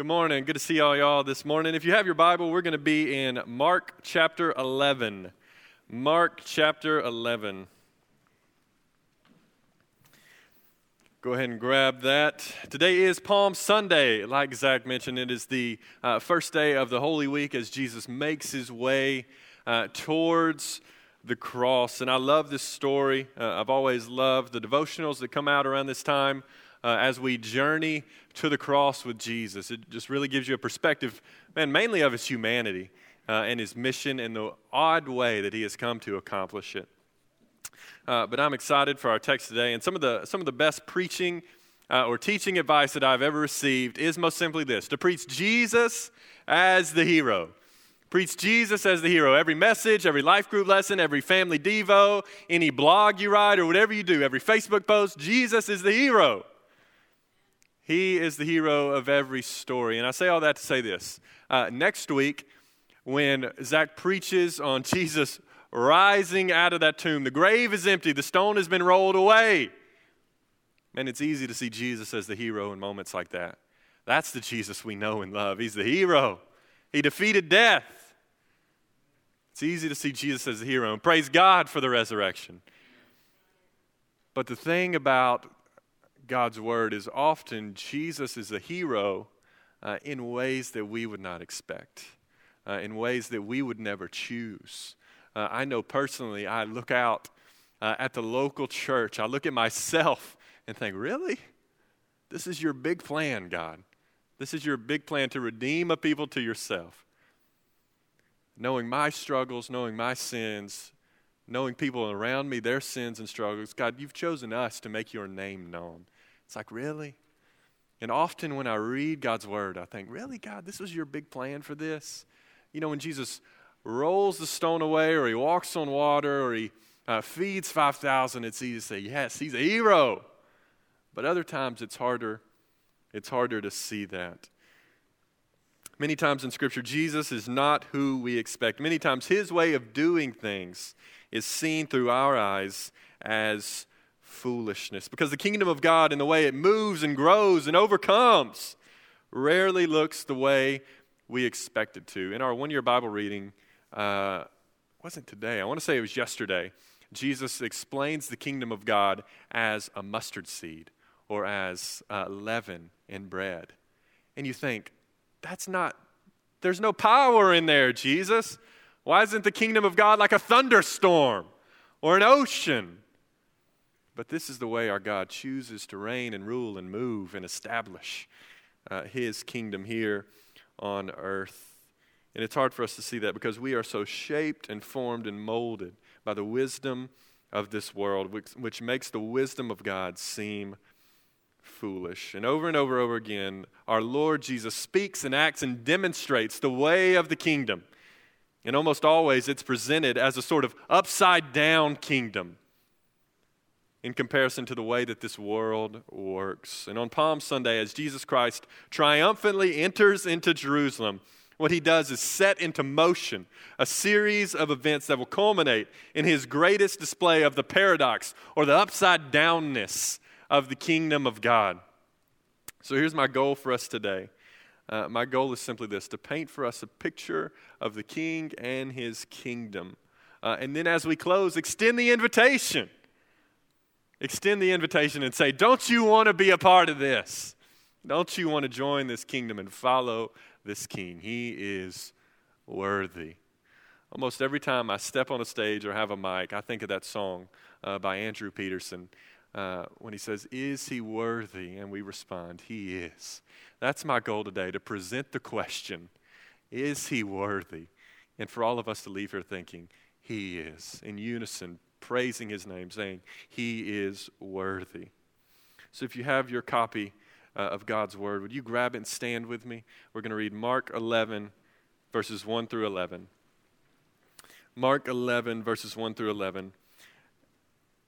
Good morning. Good to see all y'all this morning. If you have your Bible, we're going to be in Mark chapter 11. Mark chapter 11. Go ahead and grab that. Today is Palm Sunday. Like Zach mentioned, it is the uh, first day of the Holy Week as Jesus makes his way uh, towards the cross. And I love this story. Uh, I've always loved the devotionals that come out around this time uh, as we journey to the cross with Jesus. It just really gives you a perspective, man, mainly of his humanity uh, and his mission and the odd way that he has come to accomplish it. Uh, but I'm excited for our text today, and some of the some of the best preaching uh, or teaching advice that I've ever received is most simply this: to preach Jesus as the hero. Preach Jesus as the hero. Every message, every life group lesson, every family devo, any blog you write, or whatever you do, every Facebook post, Jesus is the hero. He is the hero of every story. And I say all that to say this. Uh, next week, when Zach preaches on Jesus rising out of that tomb, the grave is empty, the stone has been rolled away. Man, it's easy to see Jesus as the hero in moments like that. That's the Jesus we know and love. He's the hero. He defeated death. It's easy to see Jesus as the hero and praise God for the resurrection. But the thing about God's word is often Jesus is a hero uh, in ways that we would not expect, uh, in ways that we would never choose. Uh, I know personally, I look out uh, at the local church, I look at myself and think, really? This is your big plan, God. This is your big plan to redeem a people to yourself. Knowing my struggles, knowing my sins, knowing people around me, their sins and struggles, God, you've chosen us to make your name known. It's like, really? And often when I read God's word, I think, really, God, this was your big plan for this? You know, when Jesus rolls the stone away, or he walks on water, or he uh, feeds 5,000, it's easy to say, yes, he's a hero. But other times it's harder, it's harder to see that. Many times in Scripture, Jesus is not who we expect. Many times his way of doing things is seen through our eyes as foolishness. Because the kingdom of God and the way it moves and grows and overcomes rarely looks the way we expect it to. In our one year Bible reading, uh, wasn't today, I want to say it was yesterday, Jesus explains the kingdom of God as a mustard seed or as uh, leaven in bread. And you think, that's not, there's no power in there, Jesus. Why isn't the kingdom of God like a thunderstorm or an ocean? But this is the way our God chooses to reign and rule and move and establish uh, his kingdom here on earth. And it's hard for us to see that because we are so shaped and formed and molded by the wisdom of this world, which, which makes the wisdom of God seem foolish. And over and over and over again, our Lord Jesus speaks and acts and demonstrates the way of the kingdom. And almost always it's presented as a sort of upside down kingdom in comparison to the way that this world works. And on Palm Sunday, as Jesus Christ triumphantly enters into Jerusalem, what he does is set into motion a series of events that will culminate in his greatest display of the paradox or the upside downness of the kingdom of God. So here's my goal for us today. Uh, my goal is simply this to paint for us a picture of the king and his kingdom. Uh, and then as we close, extend the invitation extend the invitation and say, Don't you want to be a part of this? Don't you want to join this kingdom and follow this king? He is worthy. Almost every time I step on a stage or have a mic, I think of that song uh, by Andrew Peterson uh, when he says, Is he worthy? And we respond, He is. That's my goal today to present the question, Is he worthy? And for all of us to leave here thinking, He is, in unison, praising his name, saying, He is worthy. So if you have your copy uh, of God's word, would you grab it and stand with me? We're going to read Mark 11, verses 1 through 11. Mark 11, verses 1 through 11.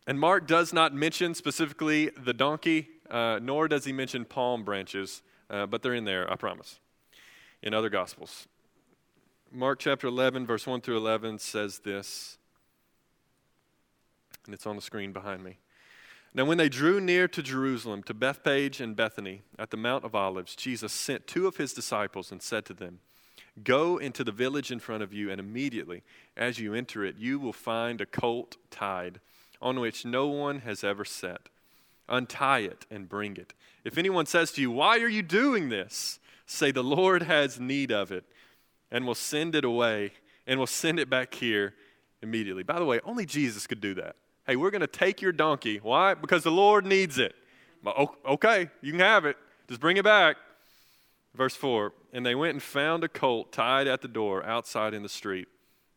And Mark does not mention specifically the donkey, uh, nor does he mention palm branches, uh, but they're in there, I promise, in other Gospels. Mark chapter 11, verse 1 through 11 says this and it's on the screen behind me. Now, when they drew near to Jerusalem, to Bethphage and Bethany, at the Mount of Olives, Jesus sent two of his disciples and said to them, Go into the village in front of you, and immediately, as you enter it, you will find a colt tied, on which no one has ever sat. Untie it and bring it. If anyone says to you, Why are you doing this? Say, The Lord has need of it, and will send it away, and will send it back here immediately. By the way, only Jesus could do that. Hey, we're going to take your donkey. Why? Because the Lord needs it. Okay, you can have it. Just bring it back. Verse 4 And they went and found a colt tied at the door outside in the street.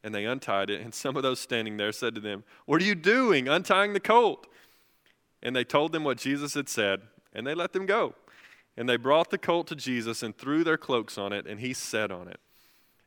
And they untied it. And some of those standing there said to them, What are you doing, untying the colt? And they told them what Jesus had said, and they let them go. And they brought the colt to Jesus and threw their cloaks on it, and he sat on it.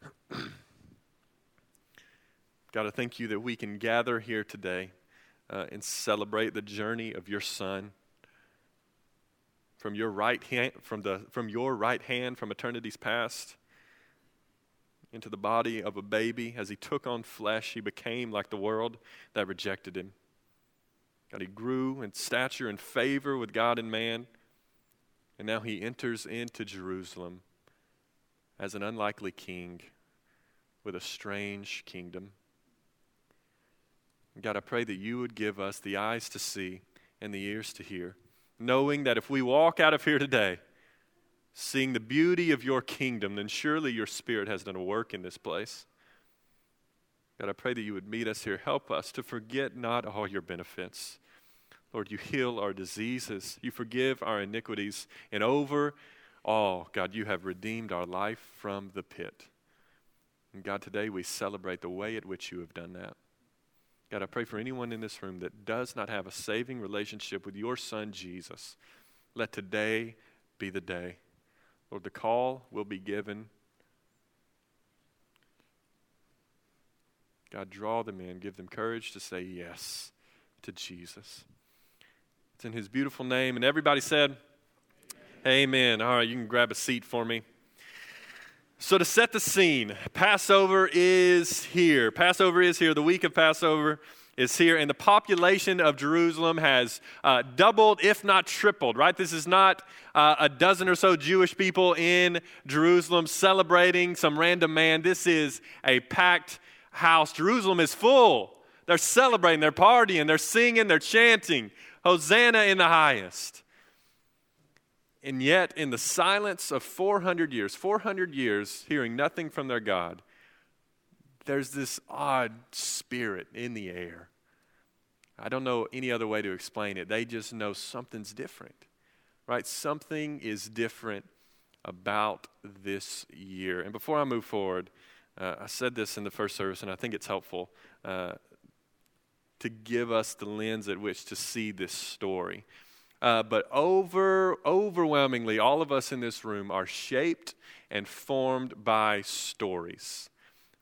God, I thank you that we can gather here today uh, and celebrate the journey of your son from your right hand from the from your right hand from eternity's past into the body of a baby. As he took on flesh he became like the world that rejected him. God he grew in stature and favor with god and man and now he enters into Jerusalem as an unlikely king with a strange kingdom. God, I pray that you would give us the eyes to see and the ears to hear, knowing that if we walk out of here today seeing the beauty of your kingdom, then surely your spirit has done a work in this place. God, I pray that you would meet us here. Help us to forget not all your benefits Lord, you heal our diseases, you forgive our iniquities, and over all, God, you have redeemed our life from the pit. And God, today we celebrate the way at which you have done that. God, I pray for anyone in this room that does not have a saving relationship with your Son, Jesus. Let today be the day. Lord, the call will be given. God, draw them in, give them courage to say yes to Jesus. It's in his beautiful name. And everybody said, Amen. All right, you can grab a seat for me. So, to set the scene, Passover is here. Passover is here. The week of Passover is here, and the population of Jerusalem has uh, doubled, if not tripled, right? This is not uh, a dozen or so Jewish people in Jerusalem celebrating some random man. This is a packed house. Jerusalem is full. They're celebrating, they're partying, they're singing, they're chanting. Hosanna in the highest. And yet, in the silence of 400 years, 400 years hearing nothing from their God, there's this odd spirit in the air. I don't know any other way to explain it. They just know something's different, right? Something is different about this year. And before I move forward, uh, I said this in the first service, and I think it's helpful. Uh, to give us the lens at which to see this story. Uh, but over, overwhelmingly, all of us in this room are shaped and formed by stories.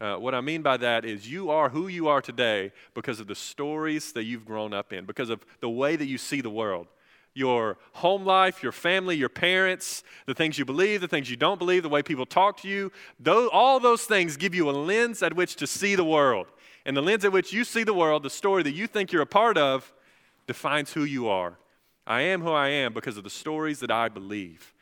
Uh, what I mean by that is you are who you are today because of the stories that you've grown up in, because of the way that you see the world. Your home life, your family, your parents, the things you believe, the things you don't believe, the way people talk to you, those, all those things give you a lens at which to see the world. And the lens at which you see the world, the story that you think you're a part of, defines who you are. I am who I am because of the stories that I believe.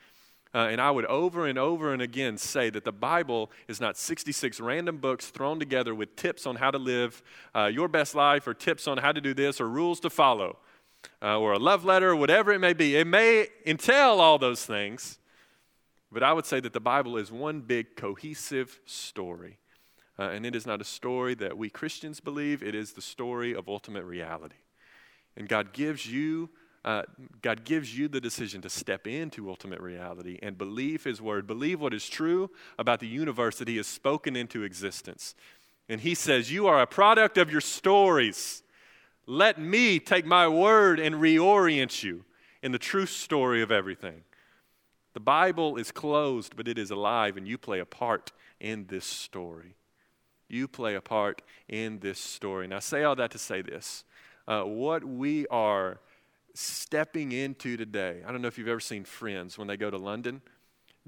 Uh, and I would over and over and again say that the Bible is not 66 random books thrown together with tips on how to live uh, your best life or tips on how to do this or rules to follow uh, or a love letter or whatever it may be. It may entail all those things, but I would say that the Bible is one big cohesive story. Uh, and it is not a story that we Christians believe, it is the story of ultimate reality. And God gives you. Uh, God gives you the decision to step into ultimate reality and believe His word, believe what is true about the universe that He has spoken into existence. And He says, You are a product of your stories. Let me take my word and reorient you in the true story of everything. The Bible is closed, but it is alive, and you play a part in this story. You play a part in this story. Now, I say all that to say this. Uh, what we are stepping into today, I don't know if you've ever seen Friends when they go to London.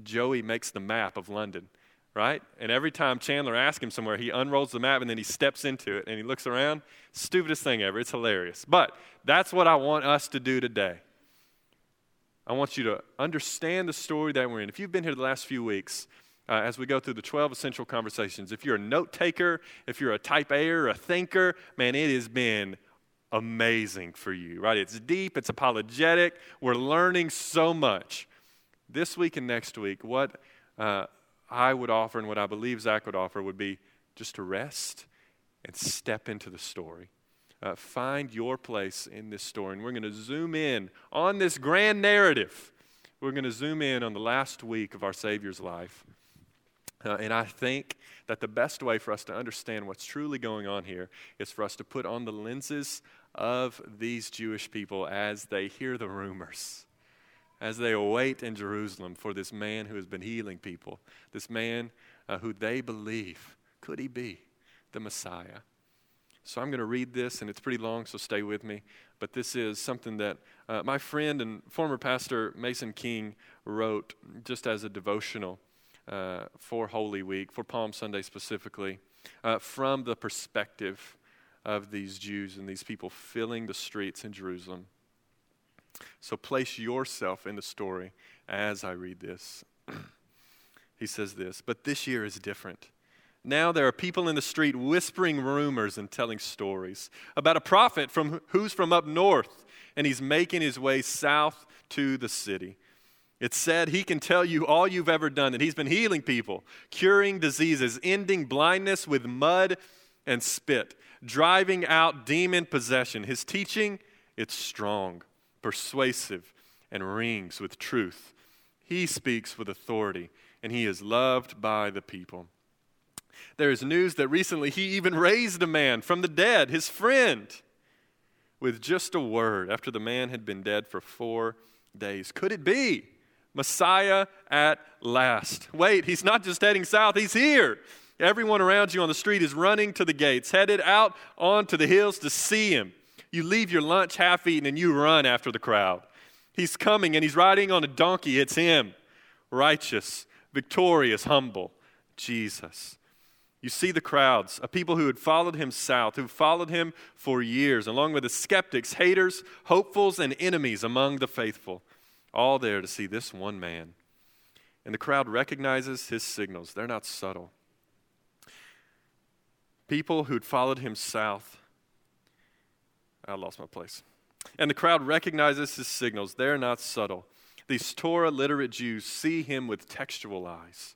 Joey makes the map of London, right? And every time Chandler asks him somewhere, he unrolls the map and then he steps into it and he looks around. Stupidest thing ever. It's hilarious. But that's what I want us to do today. I want you to understand the story that we're in. If you've been here the last few weeks, uh, as we go through the 12 essential conversations, if you're a note taker, if you're a type A or a thinker, man, it has been amazing for you, right? It's deep, it's apologetic. We're learning so much. This week and next week, what uh, I would offer and what I believe Zach would offer would be just to rest and step into the story. Uh, find your place in this story. And we're going to zoom in on this grand narrative. We're going to zoom in on the last week of our Savior's life. Uh, and I think that the best way for us to understand what's truly going on here is for us to put on the lenses of these Jewish people as they hear the rumors, as they await in Jerusalem for this man who has been healing people, this man uh, who they believe could he be the Messiah. So I'm going to read this, and it's pretty long, so stay with me. But this is something that uh, my friend and former pastor Mason King wrote just as a devotional uh, for Holy Week, for Palm Sunday specifically, uh, from the perspective of these Jews and these people filling the streets in Jerusalem. So place yourself in the story as I read this. he says this, but this year is different. Now there are people in the street whispering rumors and telling stories about a prophet from who's from up north and he's making his way south to the city. It's said he can tell you all you've ever done, that he's been healing people, curing diseases, ending blindness with mud and spit, driving out demon possession. His teaching, it's strong, persuasive, and rings with truth. He speaks with authority, and he is loved by the people. There is news that recently he even raised a man from the dead, his friend, with just a word after the man had been dead for four days. Could it be? Messiah at last. Wait, he's not just heading south, he's here. Everyone around you on the street is running to the gates, headed out onto the hills to see him. You leave your lunch half eaten and you run after the crowd. He's coming and he's riding on a donkey. It's him. Righteous, victorious, humble. Jesus. You see the crowds, a people who had followed him south, who followed him for years, along with the skeptics, haters, hopefuls, and enemies among the faithful all there to see this one man. And the crowd recognizes his signals, they're not subtle. People who'd followed him south, I lost my place. And the crowd recognizes his signals, they're not subtle. These Torah literate Jews see him with textual eyes.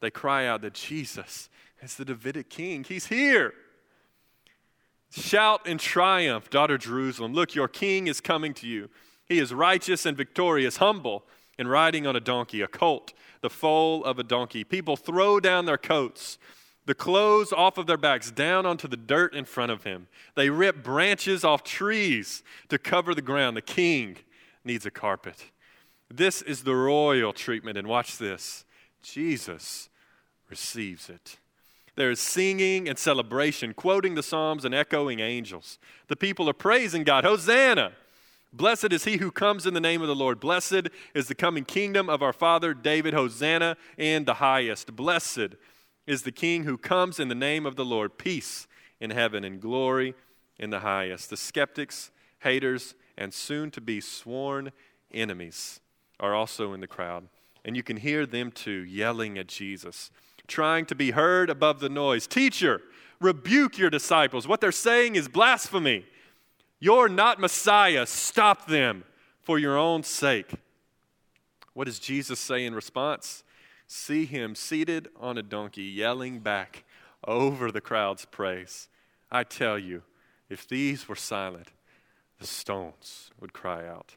They cry out that Jesus is the Davidic king. He's here. Shout in triumph, daughter Jerusalem. Look, your king is coming to you. He is righteous and victorious, humble, and riding on a donkey, a colt, the foal of a donkey. People throw down their coats, the clothes off of their backs, down onto the dirt in front of him. They rip branches off trees to cover the ground. The king needs a carpet. This is the royal treatment, and watch this Jesus receives it. There is singing and celebration, quoting the Psalms and echoing angels. The people are praising God. Hosanna! Blessed is he who comes in the name of the Lord. Blessed is the coming kingdom of our father David. Hosanna in the highest. Blessed is the king who comes in the name of the Lord. Peace in heaven and glory in the highest. The skeptics, haters, and soon to be sworn enemies are also in the crowd. And you can hear them too yelling at Jesus, trying to be heard above the noise. Teacher, rebuke your disciples. What they're saying is blasphemy. You're not Messiah. Stop them for your own sake. What does Jesus say in response? See him seated on a donkey, yelling back over the crowd's praise. I tell you, if these were silent, the stones would cry out.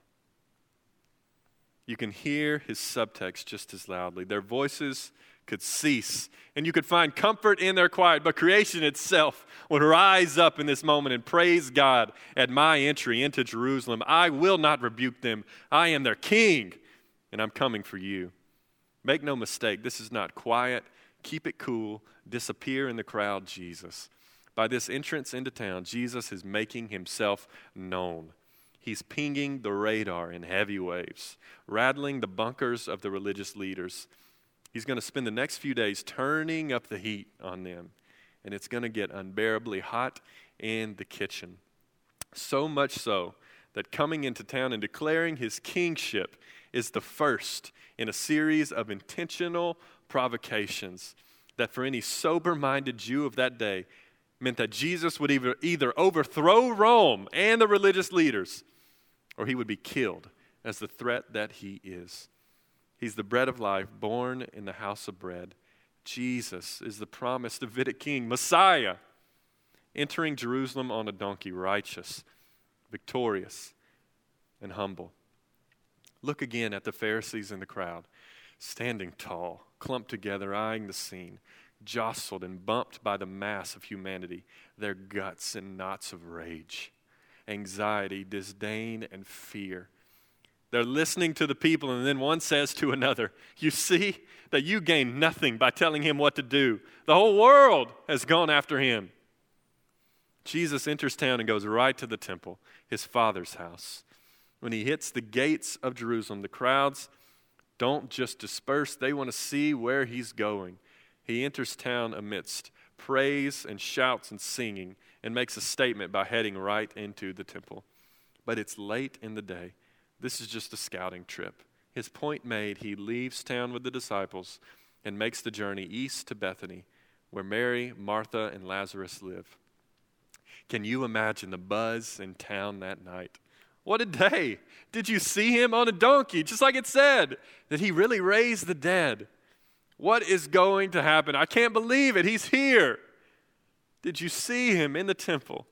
you can hear his subtext just as loudly. Their voices could cease, and you could find comfort in their quiet, but creation itself would rise up in this moment and praise God at my entry into Jerusalem. I will not rebuke them. I am their king, and I'm coming for you. Make no mistake, this is not quiet, keep it cool, disappear in the crowd, Jesus. By this entrance into town, Jesus is making himself known. He's pinging the radar in heavy waves, rattling the bunkers of the religious leaders. He's going to spend the next few days turning up the heat on them, and it's going to get unbearably hot in the kitchen. So much so that coming into town and declaring his kingship is the first in a series of intentional provocations that for any sober minded Jew of that day meant that Jesus would either, either overthrow Rome and the religious leaders or he would be killed as the threat that he is. He's the bread of life, born in the house of bread. Jesus is the promised Davidic king, Messiah, entering Jerusalem on a donkey, righteous, victorious, and humble. Look again at the Pharisees in the crowd, standing tall, clumped together, eyeing the scene, jostled and bumped by the mass of humanity, their guts in knots of rage anxiety, disdain, and fear. They're listening to the people, and then one says to another, You see that you gain nothing by telling him what to do. The whole world has gone after him. Jesus enters town and goes right to the temple, his father's house. When he hits the gates of Jerusalem, the crowds don't just disperse, they want to see where he's going. He enters town amidst praise and shouts and singing and makes a statement by heading right into the temple. But it's late in the day. This is just a scouting trip. His point made, he leaves town with the disciples and makes the journey east to Bethany, where Mary, Martha, and Lazarus live. Can you imagine the buzz in town that night? What a day! Did you see him on a donkey, just like it said? That he really raised the dead? What is going to happen? I can't believe it. He's here. Did you see him in the temple?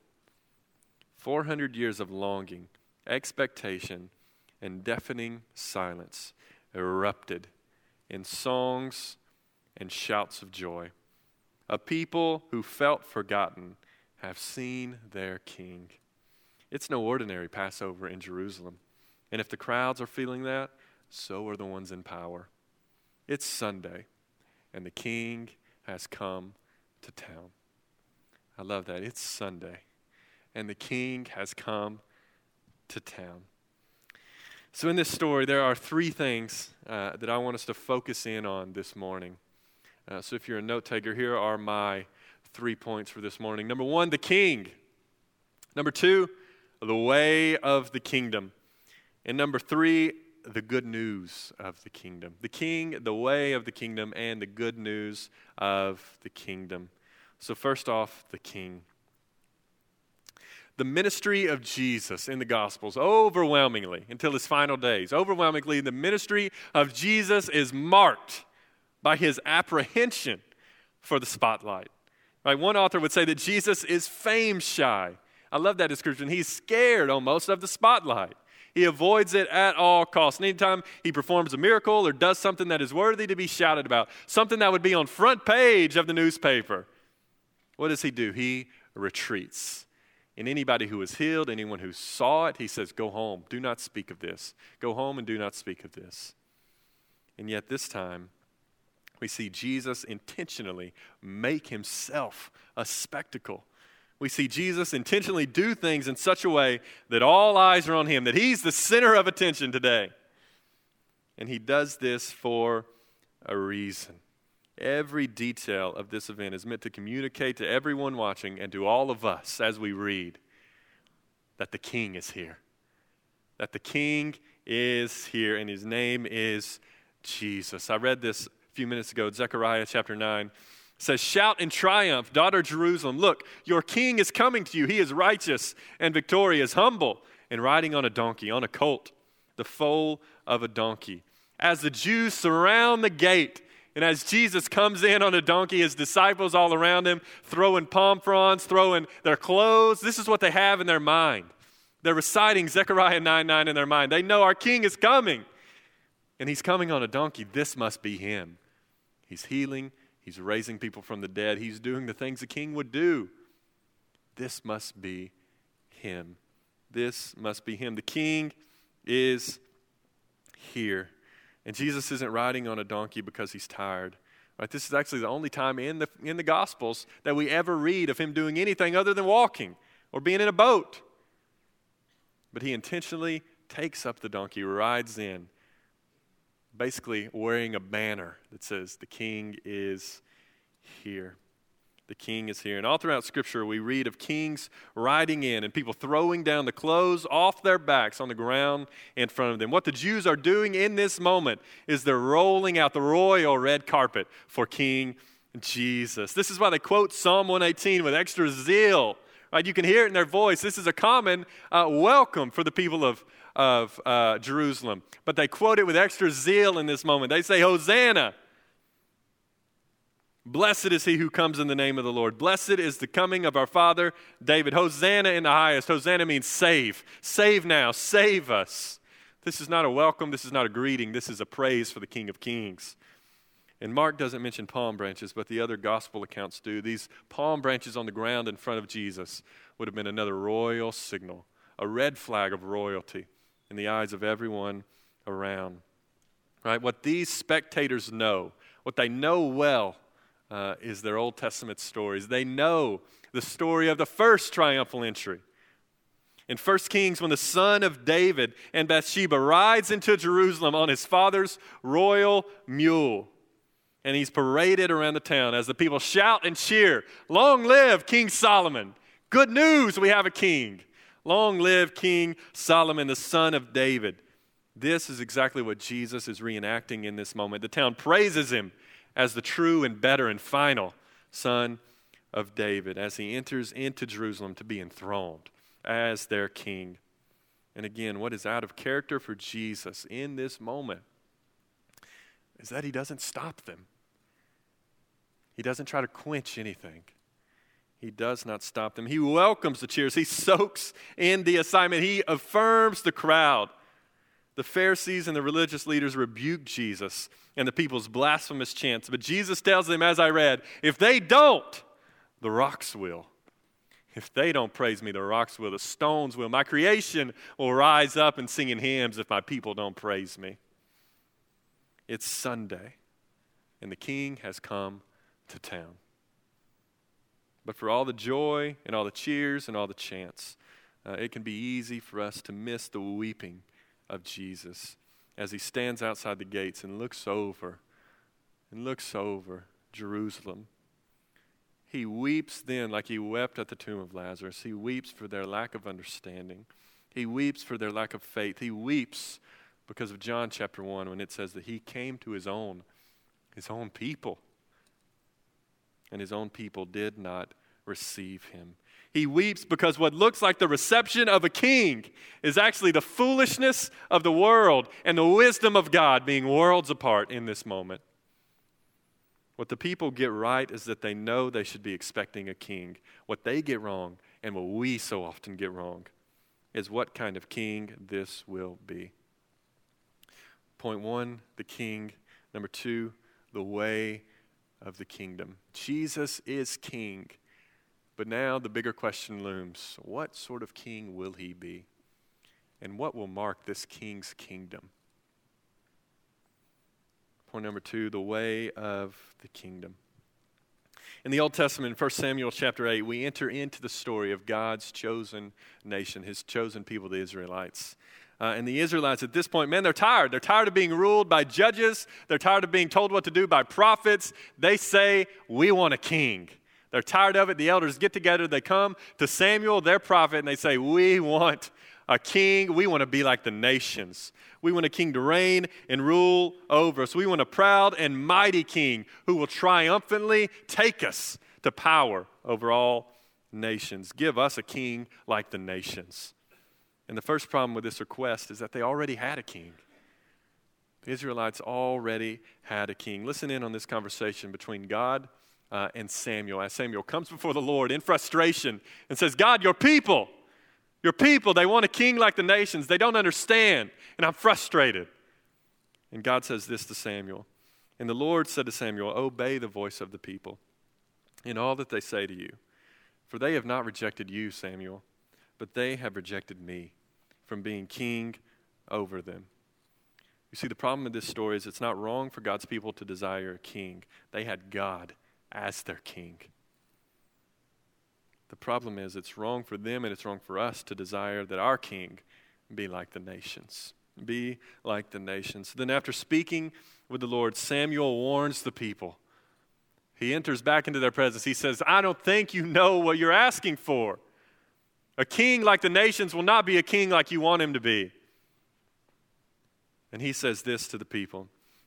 400 years of longing, expectation, and deafening silence erupted in songs and shouts of joy. A people who felt forgotten have seen their king. It's no ordinary Passover in Jerusalem. And if the crowds are feeling that, so are the ones in power. It's Sunday, and the king has come to town. I love that. It's Sunday, and the king has come to town. So, in this story, there are three things uh, that I want us to focus in on this morning. Uh, so, if you're a note taker, here are my three points for this morning. Number one, the king. Number two, the way of the kingdom. And number three, the good news of the kingdom. The king, the way of the kingdom, and the good news of the kingdom. So, first off, the king. The ministry of Jesus in the Gospels, overwhelmingly, until his final days, overwhelmingly, the ministry of Jesus is marked by his apprehension for the spotlight. Right? One author would say that Jesus is fame shy. I love that description. He's scared almost of the spotlight. He avoids it at all costs. And anytime he performs a miracle or does something that is worthy to be shouted about, something that would be on front page of the newspaper, what does he do? He retreats. And anybody who was healed, anyone who saw it, he says, Go home. Do not speak of this. Go home and do not speak of this. And yet, this time, we see Jesus intentionally make himself a spectacle. We see Jesus intentionally do things in such a way that all eyes are on him, that he's the center of attention today. And he does this for a reason. Every detail of this event is meant to communicate to everyone watching and to all of us as we read that the King is here. That the King is here, and his name is Jesus. I read this a few minutes ago, Zechariah chapter 9 says, Shout in triumph, daughter Jerusalem. Look, your king is coming to you. He is righteous and victorious, humble, and riding on a donkey, on a colt, the foal of a donkey. As the Jews surround the gate, and as Jesus comes in on a donkey, his disciples all around him, throwing palm fronds, throwing their clothes, this is what they have in their mind. They're reciting Zechariah 9 9 in their mind. They know our king is coming. And he's coming on a donkey. This must be him. He's healing, he's raising people from the dead, he's doing the things a king would do. This must be him. This must be him. The king is here. And Jesus isn't riding on a donkey because he's tired. Right? This is actually the only time in the, in the Gospels that we ever read of him doing anything other than walking or being in a boat. But he intentionally takes up the donkey, rides in, basically wearing a banner that says, The king is here. The king is here. And all throughout Scripture, we read of kings riding in and people throwing down the clothes off their backs on the ground in front of them. What the Jews are doing in this moment is they're rolling out the royal red carpet for King Jesus. This is why they quote Psalm 118 with extra zeal. Right? You can hear it in their voice. This is a common uh, welcome for the people of, of uh, Jerusalem. But they quote it with extra zeal in this moment. They say, Hosanna! Blessed is he who comes in the name of the Lord. Blessed is the coming of our father David. Hosanna in the highest. Hosanna means save. Save now. Save us. This is not a welcome. This is not a greeting. This is a praise for the King of Kings. And Mark doesn't mention palm branches, but the other gospel accounts do. These palm branches on the ground in front of Jesus would have been another royal signal, a red flag of royalty in the eyes of everyone around. Right? What these spectators know, what they know well, uh, is their Old Testament stories. They know the story of the first triumphal entry. In 1 Kings, when the son of David and Bathsheba rides into Jerusalem on his father's royal mule, and he's paraded around the town as the people shout and cheer, Long live King Solomon! Good news, we have a king. Long live King Solomon, the son of David. This is exactly what Jesus is reenacting in this moment. The town praises him as the true and better and final son of David as he enters into Jerusalem to be enthroned as their king. And again, what is out of character for Jesus in this moment is that he doesn't stop them. He doesn't try to quench anything. He does not stop them. He welcomes the cheers. He soaks in the assignment. He affirms the crowd. The Pharisees and the religious leaders rebuke Jesus and the people's blasphemous chants. But Jesus tells them, as I read, if they don't, the rocks will. If they don't praise me, the rocks will, the stones will. My creation will rise up and sing in hymns if my people don't praise me. It's Sunday, and the king has come to town. But for all the joy and all the cheers and all the chants, uh, it can be easy for us to miss the weeping of Jesus as he stands outside the gates and looks over and looks over Jerusalem. He weeps then like he wept at the tomb of Lazarus. He weeps for their lack of understanding. He weeps for their lack of faith. He weeps because of John chapter 1 when it says that he came to his own, his own people, and his own people did not receive him. He weeps because what looks like the reception of a king is actually the foolishness of the world and the wisdom of God being worlds apart in this moment. What the people get right is that they know they should be expecting a king. What they get wrong, and what we so often get wrong, is what kind of king this will be. Point one, the king. Number two, the way of the kingdom. Jesus is king. But now the bigger question looms what sort of king will he be? And what will mark this king's kingdom? Point number two the way of the kingdom. In the Old Testament, in 1 Samuel chapter 8, we enter into the story of God's chosen nation, his chosen people, the Israelites. Uh, and the Israelites at this point, man, they're tired. They're tired of being ruled by judges. They're tired of being told what to do by prophets. They say, We want a king. They're tired of it. The elders get together. They come to Samuel, their prophet, and they say, We want a king. We want to be like the nations. We want a king to reign and rule over us. We want a proud and mighty king who will triumphantly take us to power over all nations. Give us a king like the nations. And the first problem with this request is that they already had a king. The Israelites already had a king. Listen in on this conversation between God uh, and Samuel. As Samuel comes before the Lord in frustration and says, God, your people, your people, they want a king like the nations. They don't understand, and I'm frustrated. And God says this to Samuel. And the Lord said to Samuel, Obey the voice of the people in all that they say to you. For they have not rejected you, Samuel, but they have rejected me from being king over them. You see, the problem with this story is it's not wrong for God's people to desire a king. They had God as their king. The problem is it's wrong for them and it's wrong for us to desire that our king be like the nations. Be like the nations. Then, after speaking with the Lord, Samuel warns the people. He enters back into their presence. He says, I don't think you know what you're asking for. A king like the nations will not be a king like you want him to be. And he says this to the people.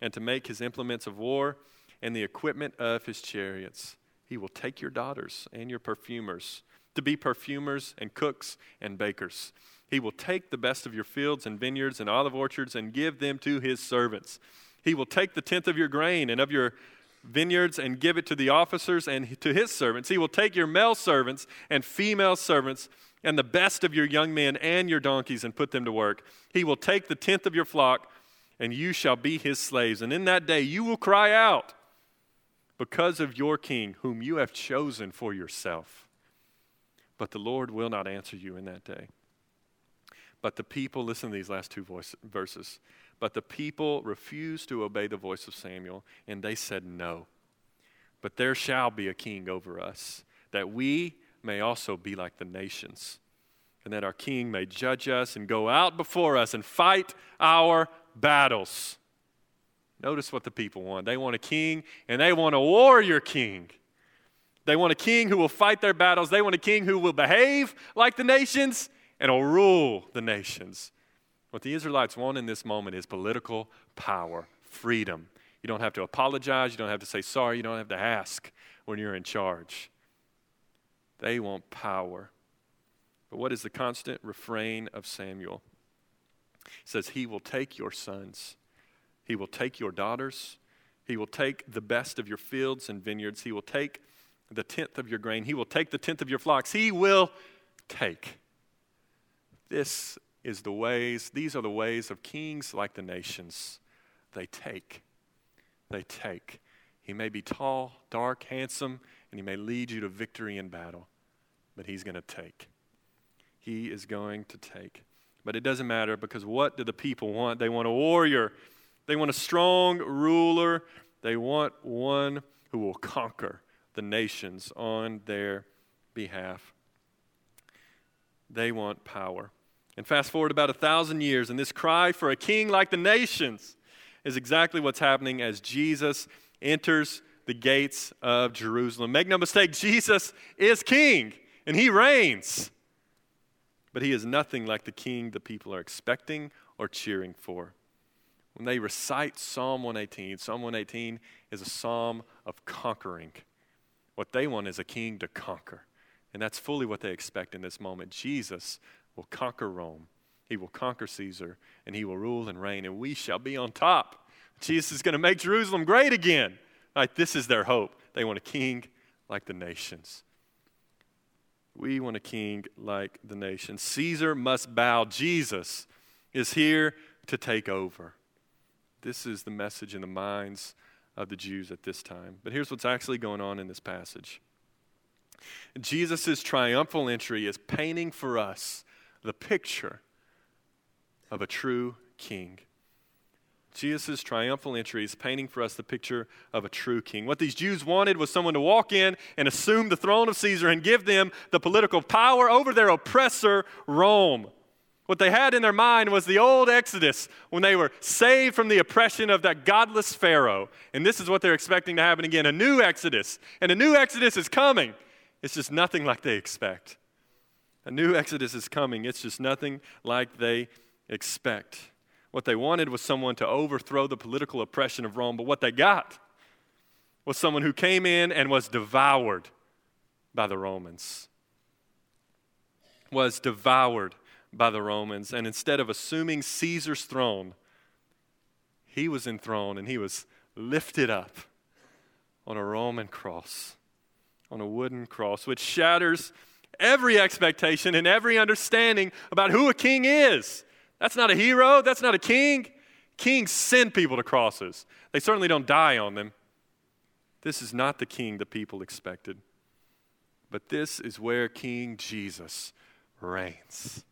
and to make his implements of war and the equipment of his chariots. He will take your daughters and your perfumers to be perfumers and cooks and bakers. He will take the best of your fields and vineyards and olive orchards and give them to his servants. He will take the tenth of your grain and of your vineyards and give it to the officers and to his servants. He will take your male servants and female servants and the best of your young men and your donkeys and put them to work. He will take the tenth of your flock, and you shall be his slaves. And in that day you will cry out because of your king, whom you have chosen for yourself. But the Lord will not answer you in that day. But the people, listen to these last two voice, verses. But the people refused to obey the voice of Samuel, and they said, No. But there shall be a king over us, that we may also be like the nations, and that our king may judge us and go out before us and fight our battles. Notice what the people want. They want a king, and they want a warrior king. They want a king who will fight their battles. They want a king who will behave like the nations and will rule the nations. What the Israelites want in this moment is political power, freedom. You don't have to apologize. You don't have to say sorry. You don't have to ask when you're in charge. They want power. But what is the constant refrain of Samuel? He says, He will take your sons, He will take your daughters, He will take the best of your fields and vineyards, He will take the tenth of your grain, He will take the tenth of your flocks, He will take. This is the ways, these are the ways of kings like the nations. They take. They take. He may be tall, dark, handsome, and he may lead you to victory in battle, but he's going to take. He is going to take. But it doesn't matter because what do the people want? They want a warrior, they want a strong ruler, they want one who will conquer the nations on their behalf. They want power. And fast forward about a thousand years, and this cry for a king like the nations is exactly what's happening as Jesus enters the gates of Jerusalem. Make no mistake, Jesus is king and he reigns. But he is nothing like the king the people are expecting or cheering for. When they recite Psalm 118, Psalm 118 is a psalm of conquering. What they want is a king to conquer. And that's fully what they expect in this moment. Jesus will conquer Rome, he will conquer Caesar, and he will rule and reign, and we shall be on top. Jesus is going to make Jerusalem great again. Like, this is their hope. They want a king like the nations. We want a king like the nation. Caesar must bow. Jesus is here to take over. This is the message in the minds of the Jews at this time. But here's what's actually going on in this passage Jesus' triumphal entry is painting for us the picture of a true king. Jesus' triumphal entry is painting for us the picture of a true king. What these Jews wanted was someone to walk in and assume the throne of Caesar and give them the political power over their oppressor, Rome. What they had in their mind was the old Exodus when they were saved from the oppression of that godless Pharaoh. And this is what they're expecting to happen again a new Exodus. And a new Exodus is coming. It's just nothing like they expect. A new Exodus is coming. It's just nothing like they expect. What they wanted was someone to overthrow the political oppression of Rome, but what they got was someone who came in and was devoured by the Romans. Was devoured by the Romans. And instead of assuming Caesar's throne, he was enthroned and he was lifted up on a Roman cross, on a wooden cross, which shatters every expectation and every understanding about who a king is. That's not a hero, that's not a king. Kings send people to crosses, they certainly don't die on them. This is not the king the people expected. But this is where King Jesus reigns.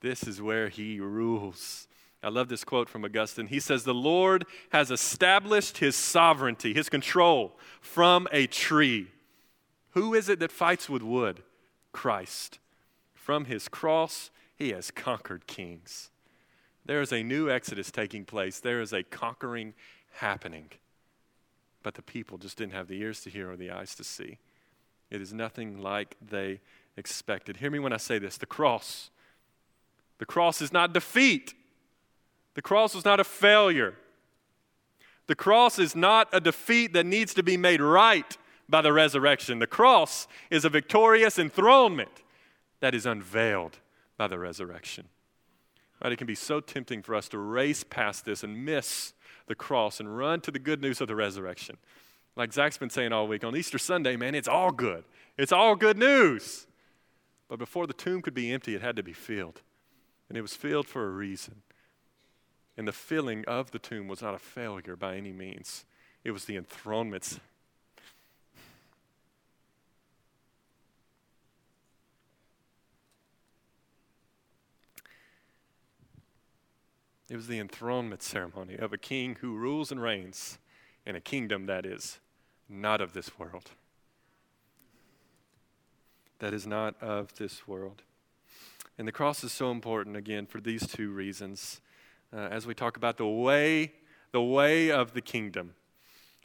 This is where he rules. I love this quote from Augustine. He says, The Lord has established his sovereignty, his control from a tree. Who is it that fights with wood? Christ. From his cross, he has conquered kings. There is a new exodus taking place, there is a conquering happening. But the people just didn't have the ears to hear or the eyes to see. It is nothing like they expected. Hear me when I say this the cross. The cross is not defeat. The cross is not a failure. The cross is not a defeat that needs to be made right by the resurrection. The cross is a victorious enthronement that is unveiled by the resurrection. Right, it can be so tempting for us to race past this and miss the cross and run to the good news of the resurrection. Like Zach's been saying all week, on Easter Sunday, man, it's all good. It's all good news. But before the tomb could be empty, it had to be filled. And it was filled for a reason. And the filling of the tomb was not a failure by any means, it was the enthronement. It was the enthronement ceremony of a king who rules and reigns in a kingdom that is not of this world. That is not of this world. And the cross is so important, again, for these two reasons. Uh, as we talk about the way, the way of the kingdom,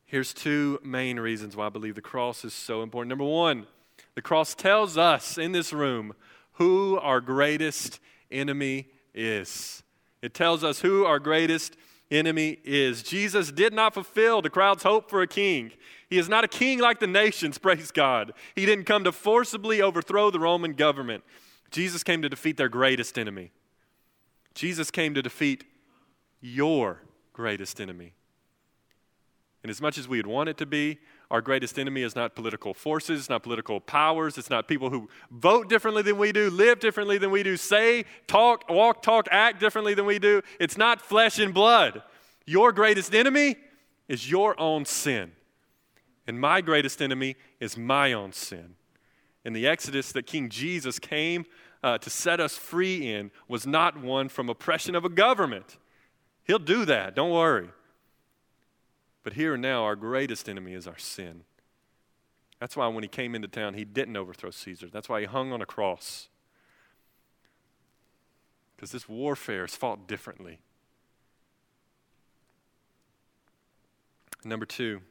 here's two main reasons why I believe the cross is so important. Number one, the cross tells us in this room who our greatest enemy is. It tells us who our greatest enemy is. Jesus did not fulfill the crowd's hope for a king. He is not a king like the nations, praise God. He didn't come to forcibly overthrow the Roman government. Jesus came to defeat their greatest enemy. Jesus came to defeat your greatest enemy. And as much as we'd want it to be, our greatest enemy is not political forces, not political powers. It's not people who vote differently than we do, live differently than we do, say, talk, walk, talk, act differently than we do. It's not flesh and blood. Your greatest enemy is your own sin. And my greatest enemy is my own sin. And the Exodus that King Jesus came uh, to set us free in was not one from oppression of a government. He'll do that, don't worry. But here and now, our greatest enemy is our sin. That's why when he came into town, he didn't overthrow Caesar. That's why he hung on a cross. Because this warfare is fought differently. Number two,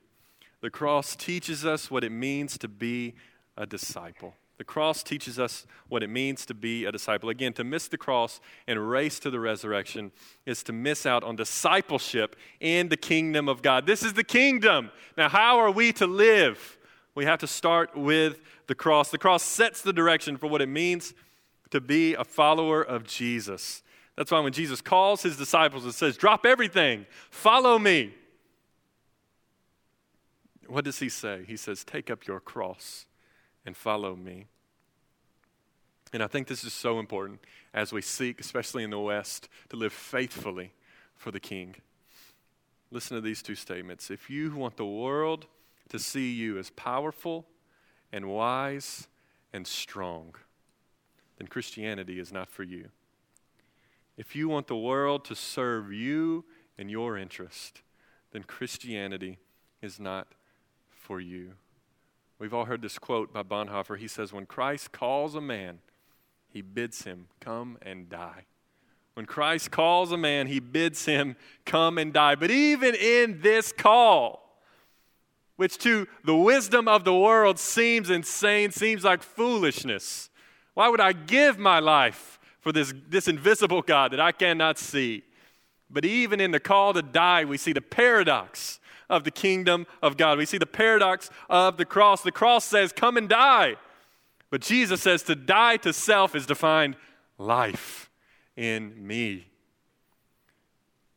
the cross teaches us what it means to be a disciple. The cross teaches us what it means to be a disciple. Again, to miss the cross and race to the resurrection is to miss out on discipleship in the kingdom of God. This is the kingdom. Now, how are we to live? We have to start with the cross. The cross sets the direction for what it means to be a follower of Jesus. That's why when Jesus calls his disciples and says, Drop everything, follow me. What does he say? He says, Take up your cross and follow me. And I think this is so important as we seek, especially in the West, to live faithfully for the King. Listen to these two statements. If you want the world to see you as powerful and wise and strong, then Christianity is not for you. If you want the world to serve you and your interest, then Christianity is not for you. We've all heard this quote by Bonhoeffer. He says, When Christ calls a man, he bids him come and die. When Christ calls a man, he bids him come and die. But even in this call, which to the wisdom of the world seems insane, seems like foolishness. Why would I give my life for this, this invisible God that I cannot see? But even in the call to die, we see the paradox of the kingdom of God. We see the paradox of the cross. The cross says, Come and die. But Jesus says, To die to self is to find life in me.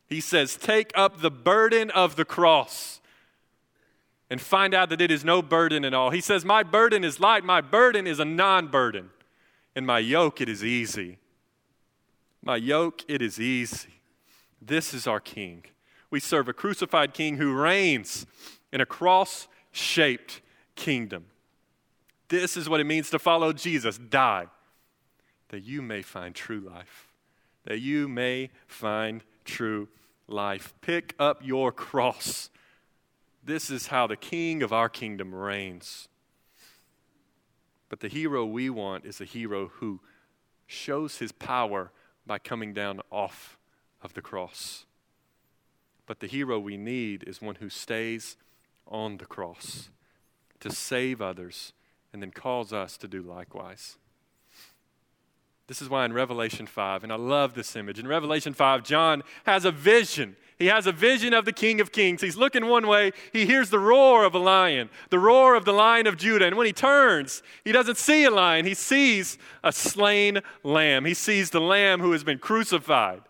He says, Take up the burden of the cross and find out that it is no burden at all. He says, My burden is light, my burden is a non burden, and my yoke, it is easy. My yoke, it is easy. This is our King. We serve a crucified King who reigns in a cross shaped kingdom. This is what it means to follow Jesus die, that you may find true life, that you may find true life. Pick up your cross. This is how the King of our kingdom reigns. But the hero we want is a hero who shows his power by coming down off of the cross. But the hero we need is one who stays on the cross to save others and then calls us to do likewise. This is why in Revelation 5, and I love this image, in Revelation 5, John has a vision. He has a vision of the King of Kings. He's looking one way, he hears the roar of a lion, the roar of the lion of Judah. And when he turns, he doesn't see a lion, he sees a slain lamb. He sees the lamb who has been crucified.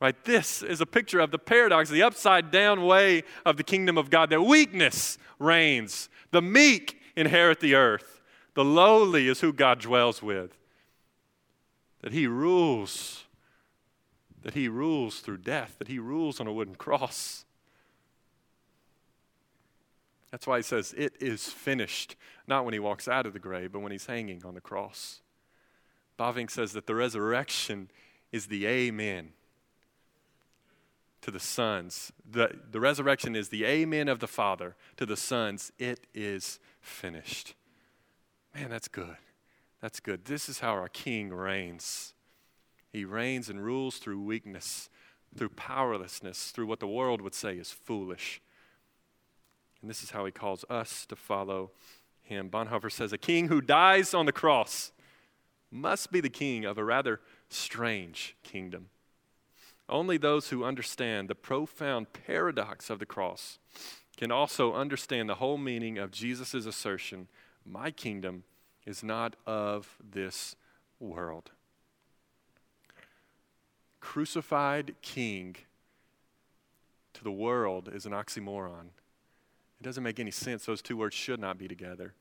Right? This is a picture of the paradox, the upside down way of the kingdom of God, that weakness reigns, the meek inherit the earth, the lowly is who God dwells with, that He rules, that He rules through death, that He rules on a wooden cross. That's why He says, It is finished, not when He walks out of the grave, but when He's hanging on the cross. Bavinck says that the resurrection is the Amen to the sons. The, the resurrection is the amen of the Father to the sons. It is finished. Man, that's good. That's good. This is how our King reigns. He reigns and rules through weakness, through powerlessness, through what the world would say is foolish. And this is how he calls us to follow him. Bonhoeffer says a king who dies on the cross must be the king of a rather strange kingdom. Only those who understand the profound paradox of the cross can also understand the whole meaning of Jesus' assertion My kingdom is not of this world. Crucified king to the world is an oxymoron. It doesn't make any sense. Those two words should not be together.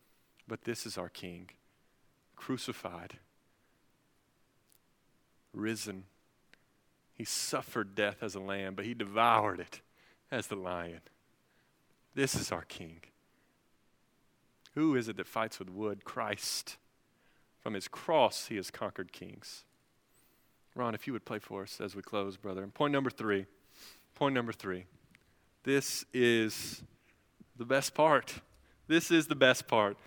But this is our king crucified, risen he suffered death as a lamb, but he devoured it as the lion. This is our king. Who is it that fights with wood? Christ. From his cross, he has conquered kings. Ron, if you would play for us as we close, brother. Point number three. Point number three. This is the best part. This is the best part.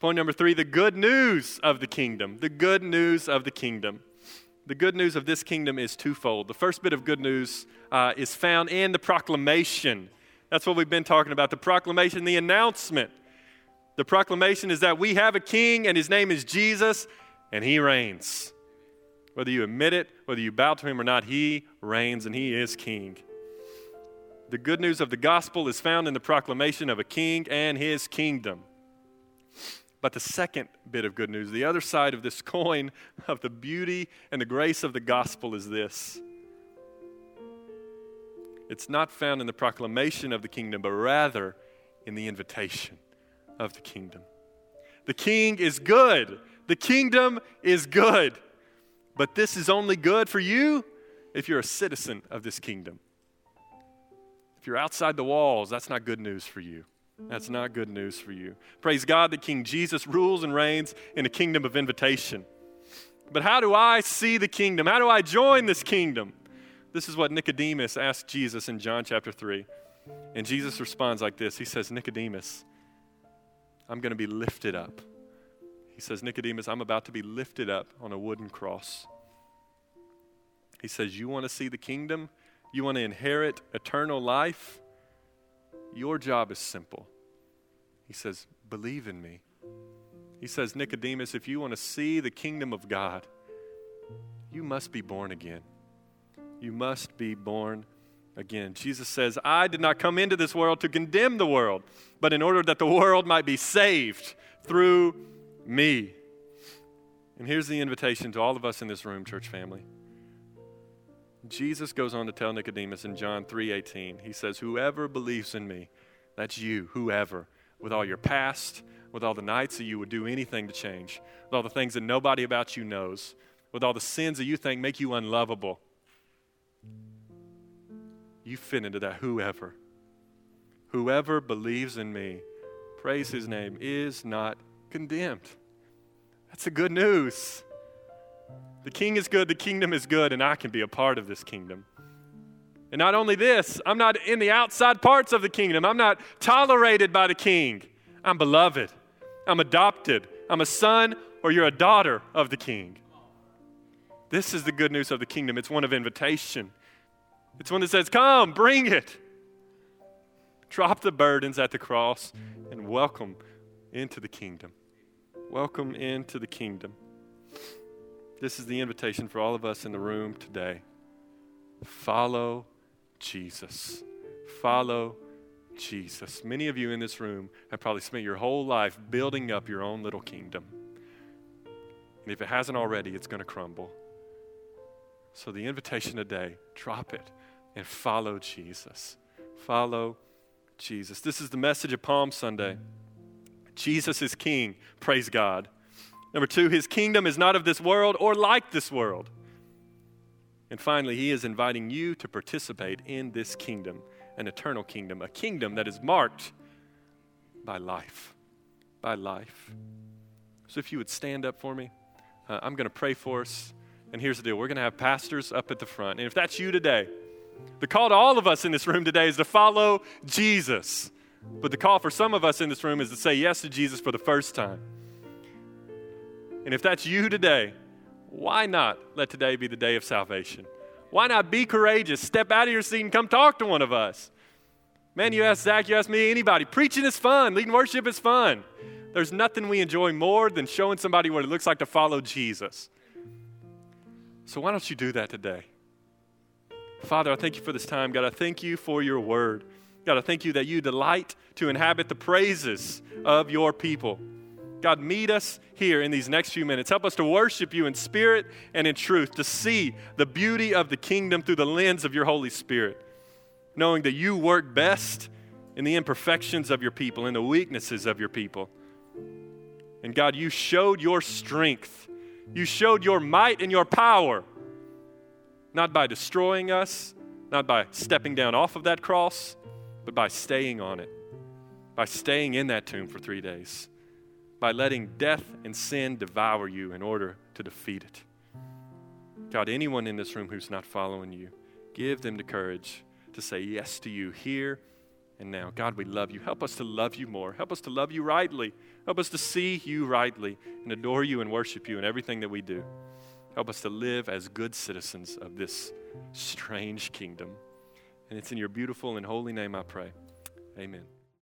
Point number three the good news of the kingdom. The good news of the kingdom the good news of this kingdom is twofold. The first bit of good news uh, is found in the proclamation. That's what we've been talking about the proclamation, the announcement. The proclamation is that we have a king, and his name is Jesus, and he reigns. Whether you admit it, whether you bow to him or not, he reigns and he is king. The good news of the gospel is found in the proclamation of a king and his kingdom. But the second bit of good news, the other side of this coin of the beauty and the grace of the gospel is this it's not found in the proclamation of the kingdom, but rather in the invitation of the kingdom. The king is good, the kingdom is good. But this is only good for you if you're a citizen of this kingdom. If you're outside the walls, that's not good news for you. That's not good news for you. Praise God that King Jesus rules and reigns in a kingdom of invitation. But how do I see the kingdom? How do I join this kingdom? This is what Nicodemus asked Jesus in John chapter 3. And Jesus responds like this He says, Nicodemus, I'm going to be lifted up. He says, Nicodemus, I'm about to be lifted up on a wooden cross. He says, You want to see the kingdom? You want to inherit eternal life? Your job is simple. He says, Believe in me. He says, Nicodemus, if you want to see the kingdom of God, you must be born again. You must be born again. Jesus says, I did not come into this world to condemn the world, but in order that the world might be saved through me. And here's the invitation to all of us in this room, church family. Jesus goes on to tell Nicodemus in John 3:18. He says, "Whoever believes in me, that's you, whoever, with all your past, with all the nights that you would do anything to change, with all the things that nobody about you knows, with all the sins that you think make you unlovable. You fit into that whoever. Whoever believes in me, praise his name, is not condemned. That's the good news. The king is good, the kingdom is good, and I can be a part of this kingdom. And not only this, I'm not in the outside parts of the kingdom. I'm not tolerated by the king. I'm beloved. I'm adopted. I'm a son or you're a daughter of the king. This is the good news of the kingdom. It's one of invitation. It's one that says, Come, bring it. Drop the burdens at the cross and welcome into the kingdom. Welcome into the kingdom. This is the invitation for all of us in the room today. Follow Jesus. Follow Jesus. Many of you in this room have probably spent your whole life building up your own little kingdom. And if it hasn't already, it's going to crumble. So the invitation today drop it and follow Jesus. Follow Jesus. This is the message of Palm Sunday. Jesus is King. Praise God. Number two, his kingdom is not of this world or like this world. And finally, he is inviting you to participate in this kingdom, an eternal kingdom, a kingdom that is marked by life. By life. So if you would stand up for me, uh, I'm going to pray for us. And here's the deal we're going to have pastors up at the front. And if that's you today, the call to all of us in this room today is to follow Jesus. But the call for some of us in this room is to say yes to Jesus for the first time. And if that's you today, why not let today be the day of salvation? Why not be courageous? Step out of your seat and come talk to one of us. Man, you ask Zach, you ask me, anybody. Preaching is fun, leading worship is fun. There's nothing we enjoy more than showing somebody what it looks like to follow Jesus. So why don't you do that today? Father, I thank you for this time. God, I thank you for your word. God, I thank you that you delight to inhabit the praises of your people. God, meet us here in these next few minutes. Help us to worship you in spirit and in truth, to see the beauty of the kingdom through the lens of your Holy Spirit, knowing that you work best in the imperfections of your people, in the weaknesses of your people. And God, you showed your strength, you showed your might and your power, not by destroying us, not by stepping down off of that cross, but by staying on it, by staying in that tomb for three days by letting death and sin devour you in order to defeat it. God, anyone in this room who's not following you, give them the courage to say yes to you here and now. God, we love you. Help us to love you more. Help us to love you rightly. Help us to see you rightly and adore you and worship you in everything that we do. Help us to live as good citizens of this strange kingdom. And it's in your beautiful and holy name I pray. Amen.